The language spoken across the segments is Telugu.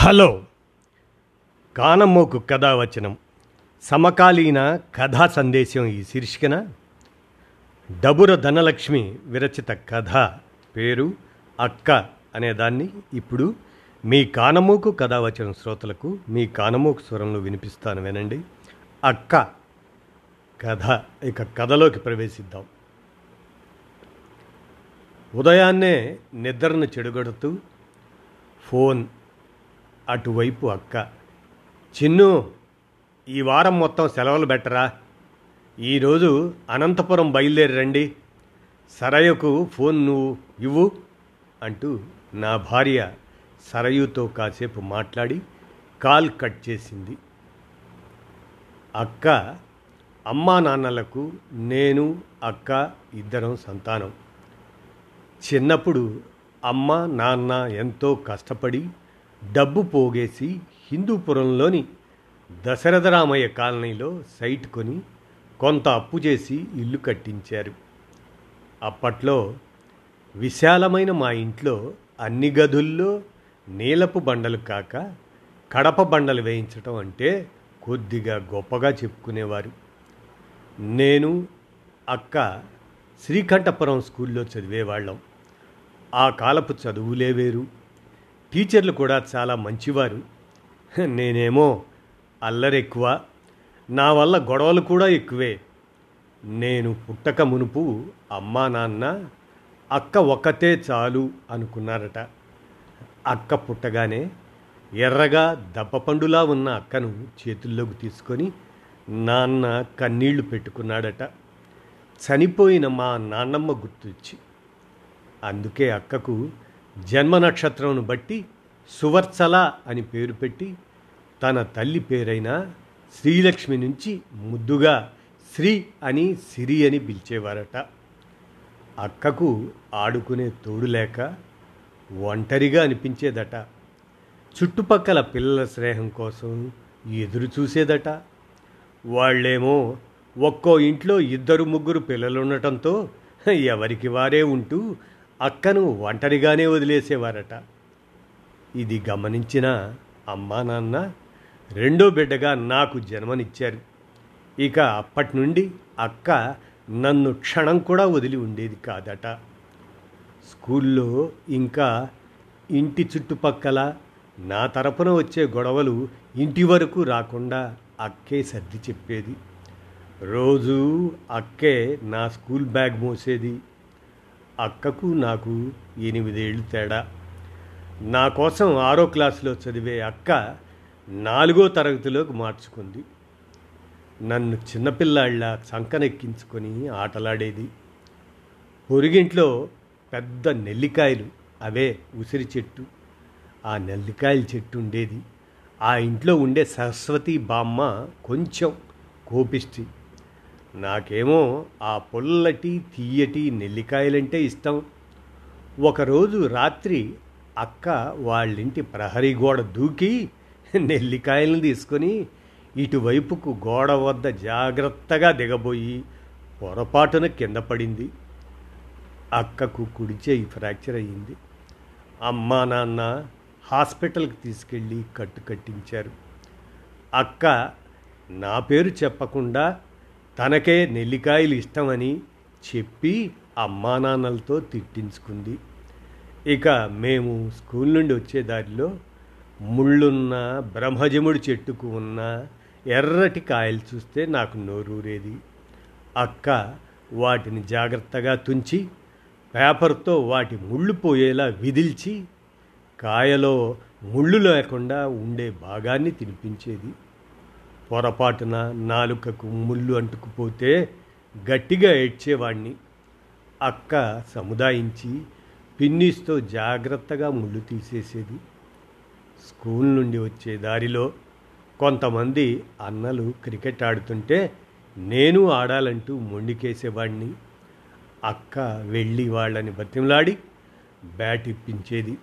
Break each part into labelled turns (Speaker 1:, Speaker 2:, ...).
Speaker 1: హలో. కానమ్మోకు కథావచనం. సమకాలీన కథా సందేశం ఈ శీర్షికన. డబుర ధనలక్ష్మి విరచిత కథ పేరు అక్క అనేదాన్ని. ఇప్పుడు మీ కానమోకు కథావచనం శ్రోతలకు మీ కానమూకు స్వరంలో వినిపిస్తాను వినండి. అక్క కథ. ఇక కథలోకి ప్రవేశిద్దాం. ఉదయాన్నే నిద్రను చెడుగొడుతూ ఫోన్ అటువైపు అక్క. చిన్ను ఈ వారం మొత్తం సెలవులు బెట్టరా ఈరోజు అనంతపురం బయలుదేరి రండి. సరయుకు ఫోన్ నువ్వు ఇవ్వు అంటూ నా భార్య సరయుతో కాసేపు మాట్లాడి కాల్ కట్ చేసింది. అక్క అమ్మా నాన్నలకు నేను అక్క ఇద్దరం సంతానం. చిన్నప్పుడు అమ్మ నాన్న ఎంతో కష్టపడి డబ్బు పోగేసి హిందూపురంలోని దశరథరామయ్య కాలనీలో సైట్ కొని కొంత అప్పు చేసి ఇల్లు కట్టించారు. అప్పట్లో విశాలమైన మా ఇంట్లో అన్ని గదుల్లో నీలపు బండలు కాక కడప బండలు వేయించటం అంటే కొద్దిగా గొప్పగా చెప్పుకునేవారు. నేను అక్క శ్రీకంఠపురం స్కూల్లో చదివేవాళ్ళం. ఆ కాలపు చదువులే వేరు. టీచర్లు కూడా చాలా మంచివారు. నేనేమో అల్లరెక్కువ నా వల్ల గొడవలు కూడా ఎక్కువే. నేను పుట్టక మునుపు అమ్మా నాన్న అక్క ఒక్కతే చాలు అనుకున్నారట. అక్క పుట్టగానే ఎర్రగా దప్పపండులా ఉన్న అక్కను చేతుల్లోకి తీసుకొని నాన్న కన్నీళ్ళు పెట్టుకున్నాడట. చనిపోయిన మా నాన్నమ్మ గుర్తొచ్చి అందుకే అక్కకు జన్మ నక్షత్రంను బట్టి సువర్చల అని పేరు పెట్టి తన తల్లి పేరైన శ్రీలక్ష్మి నుంచి ముద్దుగా శ్రీ అని సిరి అని పిలిచేవారట. అక్కకు ఆడుకునే తోడు లేక ఒంటరిగా అనిపించేదట. చుట్టుపక్కల పిల్లల స్నేహం కోసం ఎదురు చూసేదట. వాళ్ళేమో ఒక్కో ఇంట్లో ఇద్దరు ముగ్గురు పిల్లలు ఉండటంతో ఎవరికి వారే ఉంటూ అక్కను ఒంటరిగానే వదిలేసేవారట. ఇది గమనించిన అమ్మా నాన్న రెండో బిడ్డగా నాకు జన్మనిచ్చారు. ఇక అప్పటి నుండి అక్క నన్ను క్షణం కూడా వదిలి ఉండేది కాదట. స్కూల్లో ఇంకా ఇంటి చుట్టుపక్కల నా తరపున వచ్చే గొడవలు ఇంటి వరకు రాకుండా అక్కే సర్ది చెప్పేది. రోజూ అక్కే నా స్కూల్ బ్యాగ్ మోసేది. అక్కకు నాకు ఎనిమిదేళ్ళు తేడా. నా కోసం ఆరో క్లాసులో చదివే అక్క నాలుగో తరగతిలోకి మార్చుకుంది. నన్ను చిన్నపిల్లాళ్ళ సంకనెక్కించుకొని ఆటలాడేది. పొరుగింట్లో పెద్ద నెల్లికాయలు అవే ఉసిరి చెట్టు. ఆ నెల్లికాయల చెట్టు ఉండేది. ఆ ఇంట్లో ఉండే సరస్వతి బామ్మ కొంచెం కోపిష్టి. నాకేమో ఆ పొల్లటి తీయటి నెల్లికాయలంటే ఇష్టం. ఒకరోజు రాత్రి అక్క వాళ్ళింటి ప్రహరీ గోడ దూకి నెల్లికాయలను తీసుకొని ఇటువైపుకు గోడ వద్ద జాగ్రత్తగా దిగబోయి పొరపాటున కింద పడింది. అక్కకు కుడిచేయి ఫ్రాక్చర్ అయ్యింది. అమ్మా నాన్న హాస్పిటల్కి తీసుకెళ్ళి కట్టు కట్టించారు. అక్క నా పేరు చెప్పకుండా తనకే నెల్లికాయలు ఇష్టమని చెప్పి అమ్మా నాన్నలతో తిట్టించుకుంది. ఇక మేము స్కూల్ నుండి వచ్చే దారిలో ముళ్ళున్న బ్రహ్మజముడి చెట్టుకు ఉన్న ఎర్రటి కాయలు చూస్తే నాకు నోరూరేది. అక్క వాటిని జాగ్రత్తగా తుంచి పేపర్తో వాటి ముళ్ళు పోయేలా విదిల్చి కాయలో ముళ్ళు లేకుండా ఉండే భాగాన్ని తినిపించేది. పొరపాటున నాలుకకు ముళ్ళు అంటుకుపోతే గట్టిగా ఏడ్చేవాణ్ణి. అక్క సముదాయించి పిన్నిస్తో జాగ్రత్తగా ముళ్ళు తీసేసేది. స్కూల్ నుండి వచ్చే దారిలో కొంతమంది అన్నలు క్రికెట్ ఆడుతుంటే నేను ఆడాలంటూ మొండికేసేవాడిని అక్క వెళ్ళి వాళ్ళని బతిమలాడి బ్యాట్ ఇప్పించేది.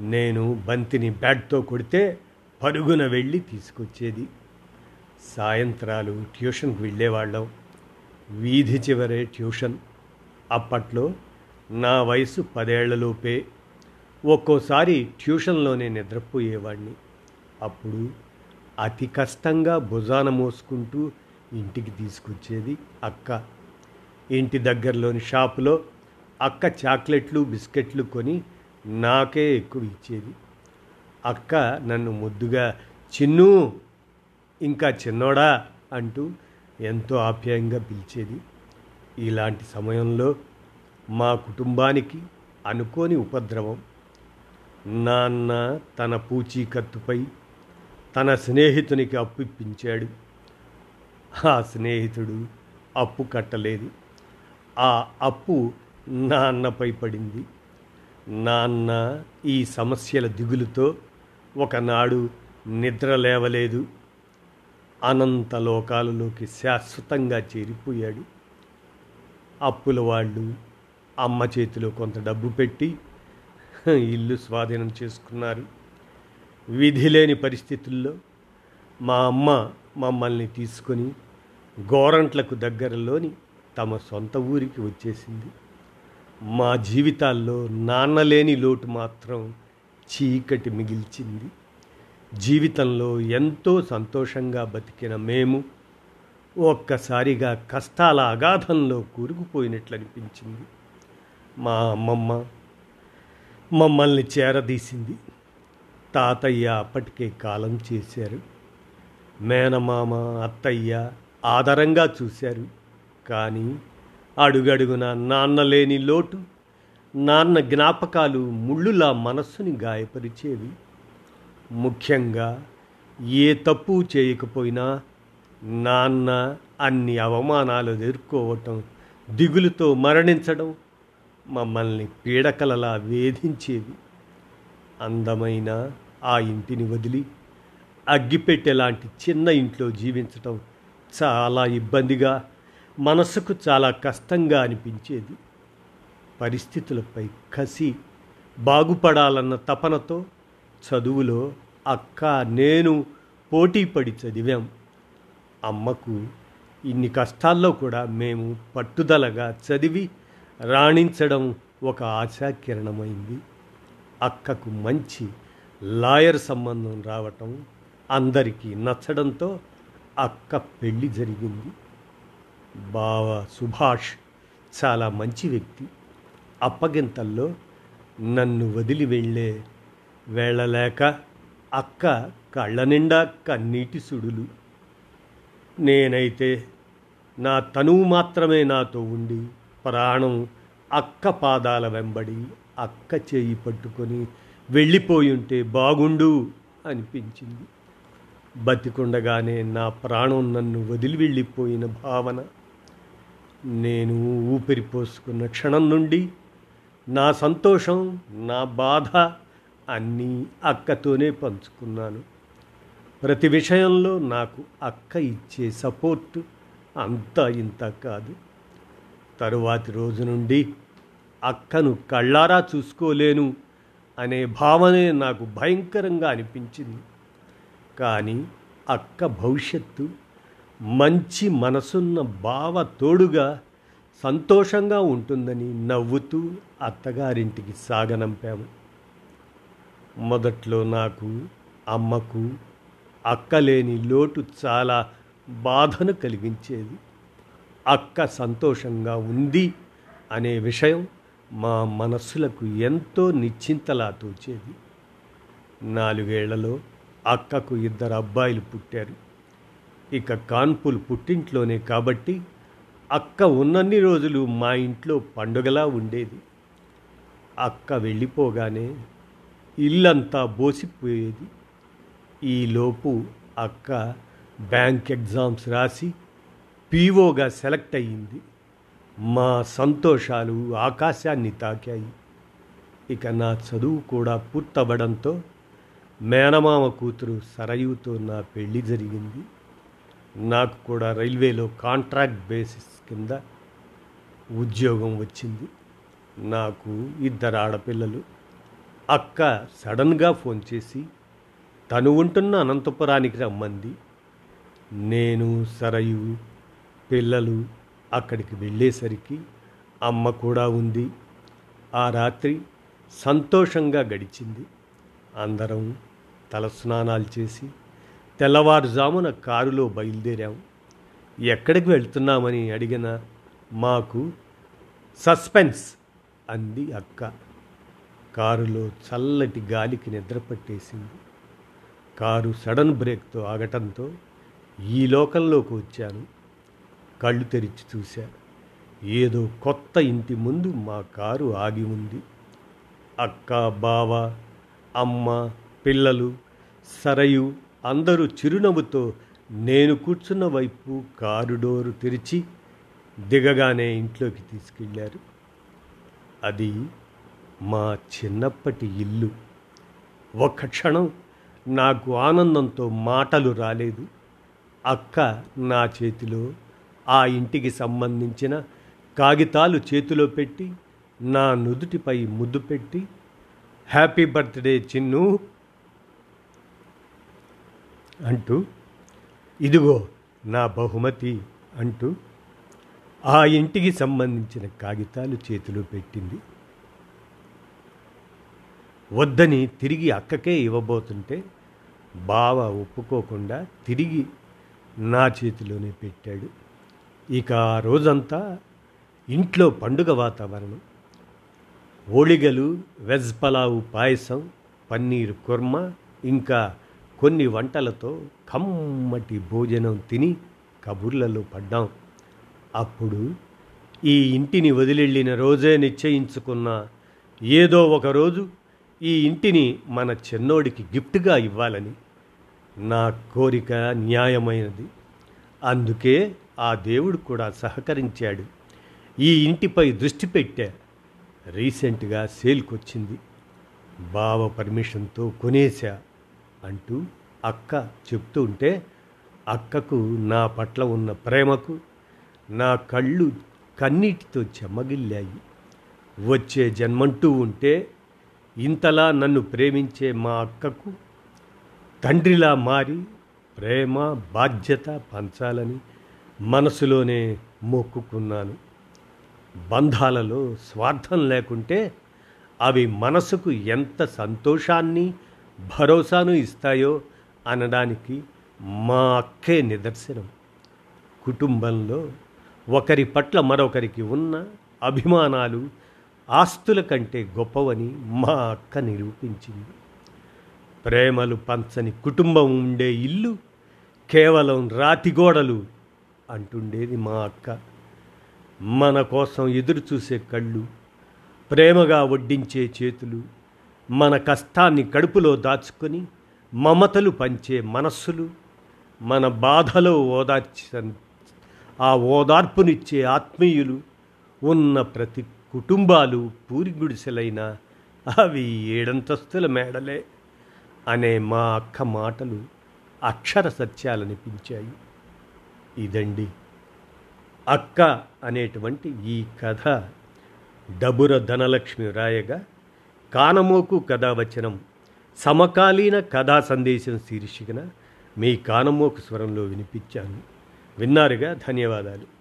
Speaker 1: నేను బంతిని బ్యాట్తో కొడితే పరుగున వెళ్ళి తీసుకొచ్చేది. సాయంత్రాలు ట్యూషన్కి వెళ్ళేవాళ్ళం. వీధి చివరే ట్యూషన్. అప్పట్లో నా వయసు పదేళ్ళలోపే ఒక్కోసారి ట్యూషన్లోనే నిద్రపోయేవాడిని అప్పుడు అతి కష్టంగా భుజాన మోసుకుంటూ ఇంటికి తీసుకొచ్చేది అక్క. ఇంటి దగ్గరలోని షాపులో అక్క చాక్లెట్లు బిస్కెట్లు కొని నాకే ఎక్కువ ఇచ్చేది. అక్క నన్ను ముద్దుగా చిన్ను ఇంకా చిన్నోడా అంటూ ఎంతో ఆప్యాయంగా పిలిచేది. ఇలాంటి సమయంలో మా కుటుంబానికి అనుకోని ఉపద్రవం. నాన్న తన పూచీకత్తుపై తన స్నేహితునికి అప్పు ఇప్పించాడు. ఆ స్నేహితుడు అప్పు కట్టలేదు. ఆ అప్పు నాన్నపై పడింది. నాన్న ఈ సమస్యల దిగులుతో ఒకనాడు నిద్ర లేవలేదు. అనంత లోకాలలోకి శాశ్వతంగా చేరిపోయాడు. అప్పుల వాళ్ళు అమ్మ చేతిలో కొంత డబ్బు పెట్టి ఇల్లు స్వాధీనం చేసుకున్నారు. విధి లేని పరిస్థితుల్లో మా అమ్మ మమ్మల్ని తీసుకొని గోరంట్లకు దగ్గరలోని తమ సొంత ఊరికి వచ్చేసింది. మా జీవితాల్లో నాన్నలేని లోటు మాత్రం చీకటి మిగిల్చింది. జీవితంలో ఎంతో సంతోషంగా బతికిన మేము ఒక్కసారిగా కష్టాల అగాధంలో కూరుకుపోయినట్లు అనిపించింది మా అమ్మమ్మ మమ్మల్ని చేరదీసింది. తాతయ్య అప్పటికే కాలం చేశారు. మేనమామ అత్తయ్య ఆదరంగా చూశారు. కానీ అడుగడుగున నాన్న లేని లోటు నాన్న జ్ఞాపకాలు ముళ్ళులా మనస్సుని గాయపరిచేవి. ముఖ్యంగా ఏ తప్పు చేయకపోయినా నాన్న అన్ని అవమానాలు ఎదుర్కోవటం దిగులుతో మరణించడం మమ్మల్ని పీడకలలా వేధించేది అందమైన ఆ ఇంటిని వదిలి అగ్గిపెట్టెలాంటి చిన్న ఇంట్లో జీవించటం చాలా ఇబ్బందిగా మనసుకు చాలా కష్టంగా అనిపించేది. పరిస్థితులపై కసి బాగుపడాలన్న తపనతో చదువులో అక్క నేను పోటీపడి చదివాం అమ్మకు ఇన్ని కష్టాల్లో కూడా మేము పట్టుదలగా చదివి రాణించడం ఒక ఆశాకిరణమైంది. అక్కకు మంచి లాయర్ సంబంధం రావటం అందరికీ నచ్చడంతో అక్క పెళ్ళి జరిగింది. బావ సుభాష్ చాలా మంచి వ్యక్తి. అప్పగింతల్లో నన్ను వదిలి వెళ్ళే వెళ్ళలేక అక్క కళ్ళ నిండా కన్నీటి సుడులు. నేనైతే నా తనువు మాత్రమే నాతో ఉండి ప్రాణం అక్క పాదాల వెంబడి అక్క చేయి పట్టుకొని వెళ్ళిపోయుంటే బాగుండు అనిపించింది. బతికుండగానే నా ప్రాణం నన్ను వదిలి వెళ్ళిపోయిన భావన. నేను ఊపిరి పోసుకున్న క్షణం నుండి నా సంతోషం నా బాధ అన్నీ అక్కతోనే పంచుకున్నాను. ప్రతి విషయంలో నాకు అక్క ఇచ్చే సపోర్ట్ అంతా ఇంత కాదు. తరువాతి రోజు నుండి అక్కను కళ్ళారా చూసుకోలేను అనే భావనే నాకు భయంకరంగా అనిపించింది. కానీ అక్క భవిష్యత్తు మంచి మనసున్న బావ తోడుగా సంతోషంగా ఉంటుందని నవ్వుతూ అత్తగారింటికి సాగనంపాము. మొదట్లో నాకు అమ్మకు అక్కలేని లోటు చాలా బాధను కలిగించేది. అక్క సంతోషంగా ఉంది అనే విషయం మా మనస్సులకు ఎంతో నిశ్చింతలా తోచేది. నాలుగేళ్ళలో అక్కకు ఇద్దరు అబ్బాయిలు పుట్టారు. ఇక కాన్పులు పుట్టింట్లోనే కాబట్టి అక్క ఉన్నన్ని రోజులు మా ఇంట్లో పండుగలా ఉండేది. అక్క వెళ్ళిపోగానే ఇల్లంతా బోసిపోయేది. ఈలోపు అక్క బ్యాంక్ ఎగ్జామ్స్ రాసి పీఓగా సెలెక్ట్ అయ్యింది. మా సంతోషాలు ఆకాశాన్ని తాకాయి. ఇక నా చదువు కూడా పూర్తవ్వడంతో మేనమామ కూతురు సరయుతో నా పెళ్ళి జరిగింది. నాకు కూడా రైల్వేలో కాంట్రాక్ట్ బేసిస్ కింద ఉద్యోగం వచ్చింది. నాకు ఇద్దరు ఆడపిల్లలు. అక్క సడన్గా ఫోన్ చేసి తను ఉంటున్న అనంతపురానికి రమ్మంది నేను సరయు పిల్లలు అక్కడికి వెళ్ళేసరికి అమ్మ కూడా ఉంది. ఆ రాత్రి సంతోషంగా గడిచింది. అందరం తలస్నానాలు చేసి తెల్లవారుజామున కారులో బయలుదేరాం. ఎక్కడికి వెళ్తున్నామని అడిగిన మాకు సస్పెన్స్ అంది అక్క. కారులో చల్లటి గాలికి నిద్ర పట్టేసింది. కారు సడన్ బ్రేక్తో ఆగటంతో ఈ లోకంలోకి వచ్చాను. కళ్ళు తెరిచి చూశా ఏదో కొత్త ఇంటి ముందు మా కారు ఆగి ఉంది. అక్క బావ అమ్మ పిల్లలు సరయు అందరూ చిరునవ్వుతో నేను కూర్చున్న వైపు కారు డోరు తెరిచి దిగగానే ఇంట్లోకి తీసుకెళ్ళారు అది మా చిన్నప్పటి ఇల్లు. ఒక్క క్షణం నాకు ఆనందంతో మాటలు రాలేదు. అక్క నా చేతిలో ఆ ఇంటికి సంబంధించిన కాగితాలు చేతిలో పెట్టి నా నుదుటిపై ముద్దు పెట్టి హ్యాపీ బర్త్డే చిన్ను అంటూ ఇదిగో నా బహుమతి అంటూ ఆ ఇంటికి సంబంధించిన కాగితాలు చేతిలో పెట్టింది. వద్దని తిరిగి అక్కకే ఇవ్వబోతుంటే బావ ఒప్పుకోకుండా తిరిగి నా చేతిలోనే పెట్టాడు. ఇక ఆ రోజంతా ఇంట్లో పండుగ వాతావరణం. ఓళిగలు వెజ్ పలావు పాయసం పన్నీర్ కుర్మ ఇంకా కొన్ని వంటలతో కమ్మటి భోజనం తిని కబుర్లలో పడ్డాం. అప్పుడు ఈ ఇంటిని వదిలిళ్ళిన రోజే నిశ్చయించుకున్న ఏదో ఒక రోజు ఈ ఇంటిని మన చిన్నోడికి గిఫ్ట్గా ఇవ్వాలని. నా కోరిక న్యాయమైనది. అందుకే ఆ దేవుడు కూడా సహకరించాడు. ఈ ఇంటిపై దృష్టి పెట్టా. రీసెంట్గా సేల్కొచ్చింది. బావ పర్మిషన్తో కొనేశా అంటూ అక్క చెప్తూ ఉంటే అక్కకు నా పట్ల ఉన్న ప్రేమకు నా కళ్ళు కన్నీటితో చెమ్మగిల్లాయి వచ్చే జన్మంటూ ఉంటే ఇంతలా నన్ను ప్రేమించే మా అక్కకు తండ్రిలా మారి ప్రేమ బాధ్యత పంచాలని మనసులోనే మొక్కుకున్నాను. బంధాలలో స్వార్థం లేకుంటే అవి మనసుకు ఎంత సంతోషాన్ని భరోసాను ఇస్తాయో అనడానికి మా అక్కే నిదర్శనం. కుటుంబంలో ఒకరి పట్ల మరొకరికి ఉన్న అభిమానాలు ఆస్తుల కంటే గొప్పవని మా అక్క నిరూపించింది. ప్రేమలు పంచని కుటుంబం ఉండే ఇల్లు కేవలం రాతిగోడలు అంటుండేది మా అక్క. మన కోసం ఎదురు చూసే కళ్ళు ప్రేమగా వడ్డించే చేతులు మన కష్టాన్ని కడుపులో దాచుకొని మమతలు పంచే మనస్సులు మన బాధలో ఓదార్చ ఆ ఓదార్పునిచ్చే ఆత్మీయులు ఉన్న ప్రతి కుటుంబాలు పూరి గుడిసెలైన అవి ఏడంతస్తుల మేడలే అనే మా అక్క మాటలు అక్షర సత్యాలనిపించాయి. ఇదండి అక్క అనేటువంటి ఈ కథ. డబుర ధనలక్ష్మి రాయగా కానమోకు కథావచనం సమకాలీన కథా సందేశం శీర్షికన మీ కానమోకు స్వరంలో వినిపించాను. విన్నారుగా? ధన్యవాదాలు.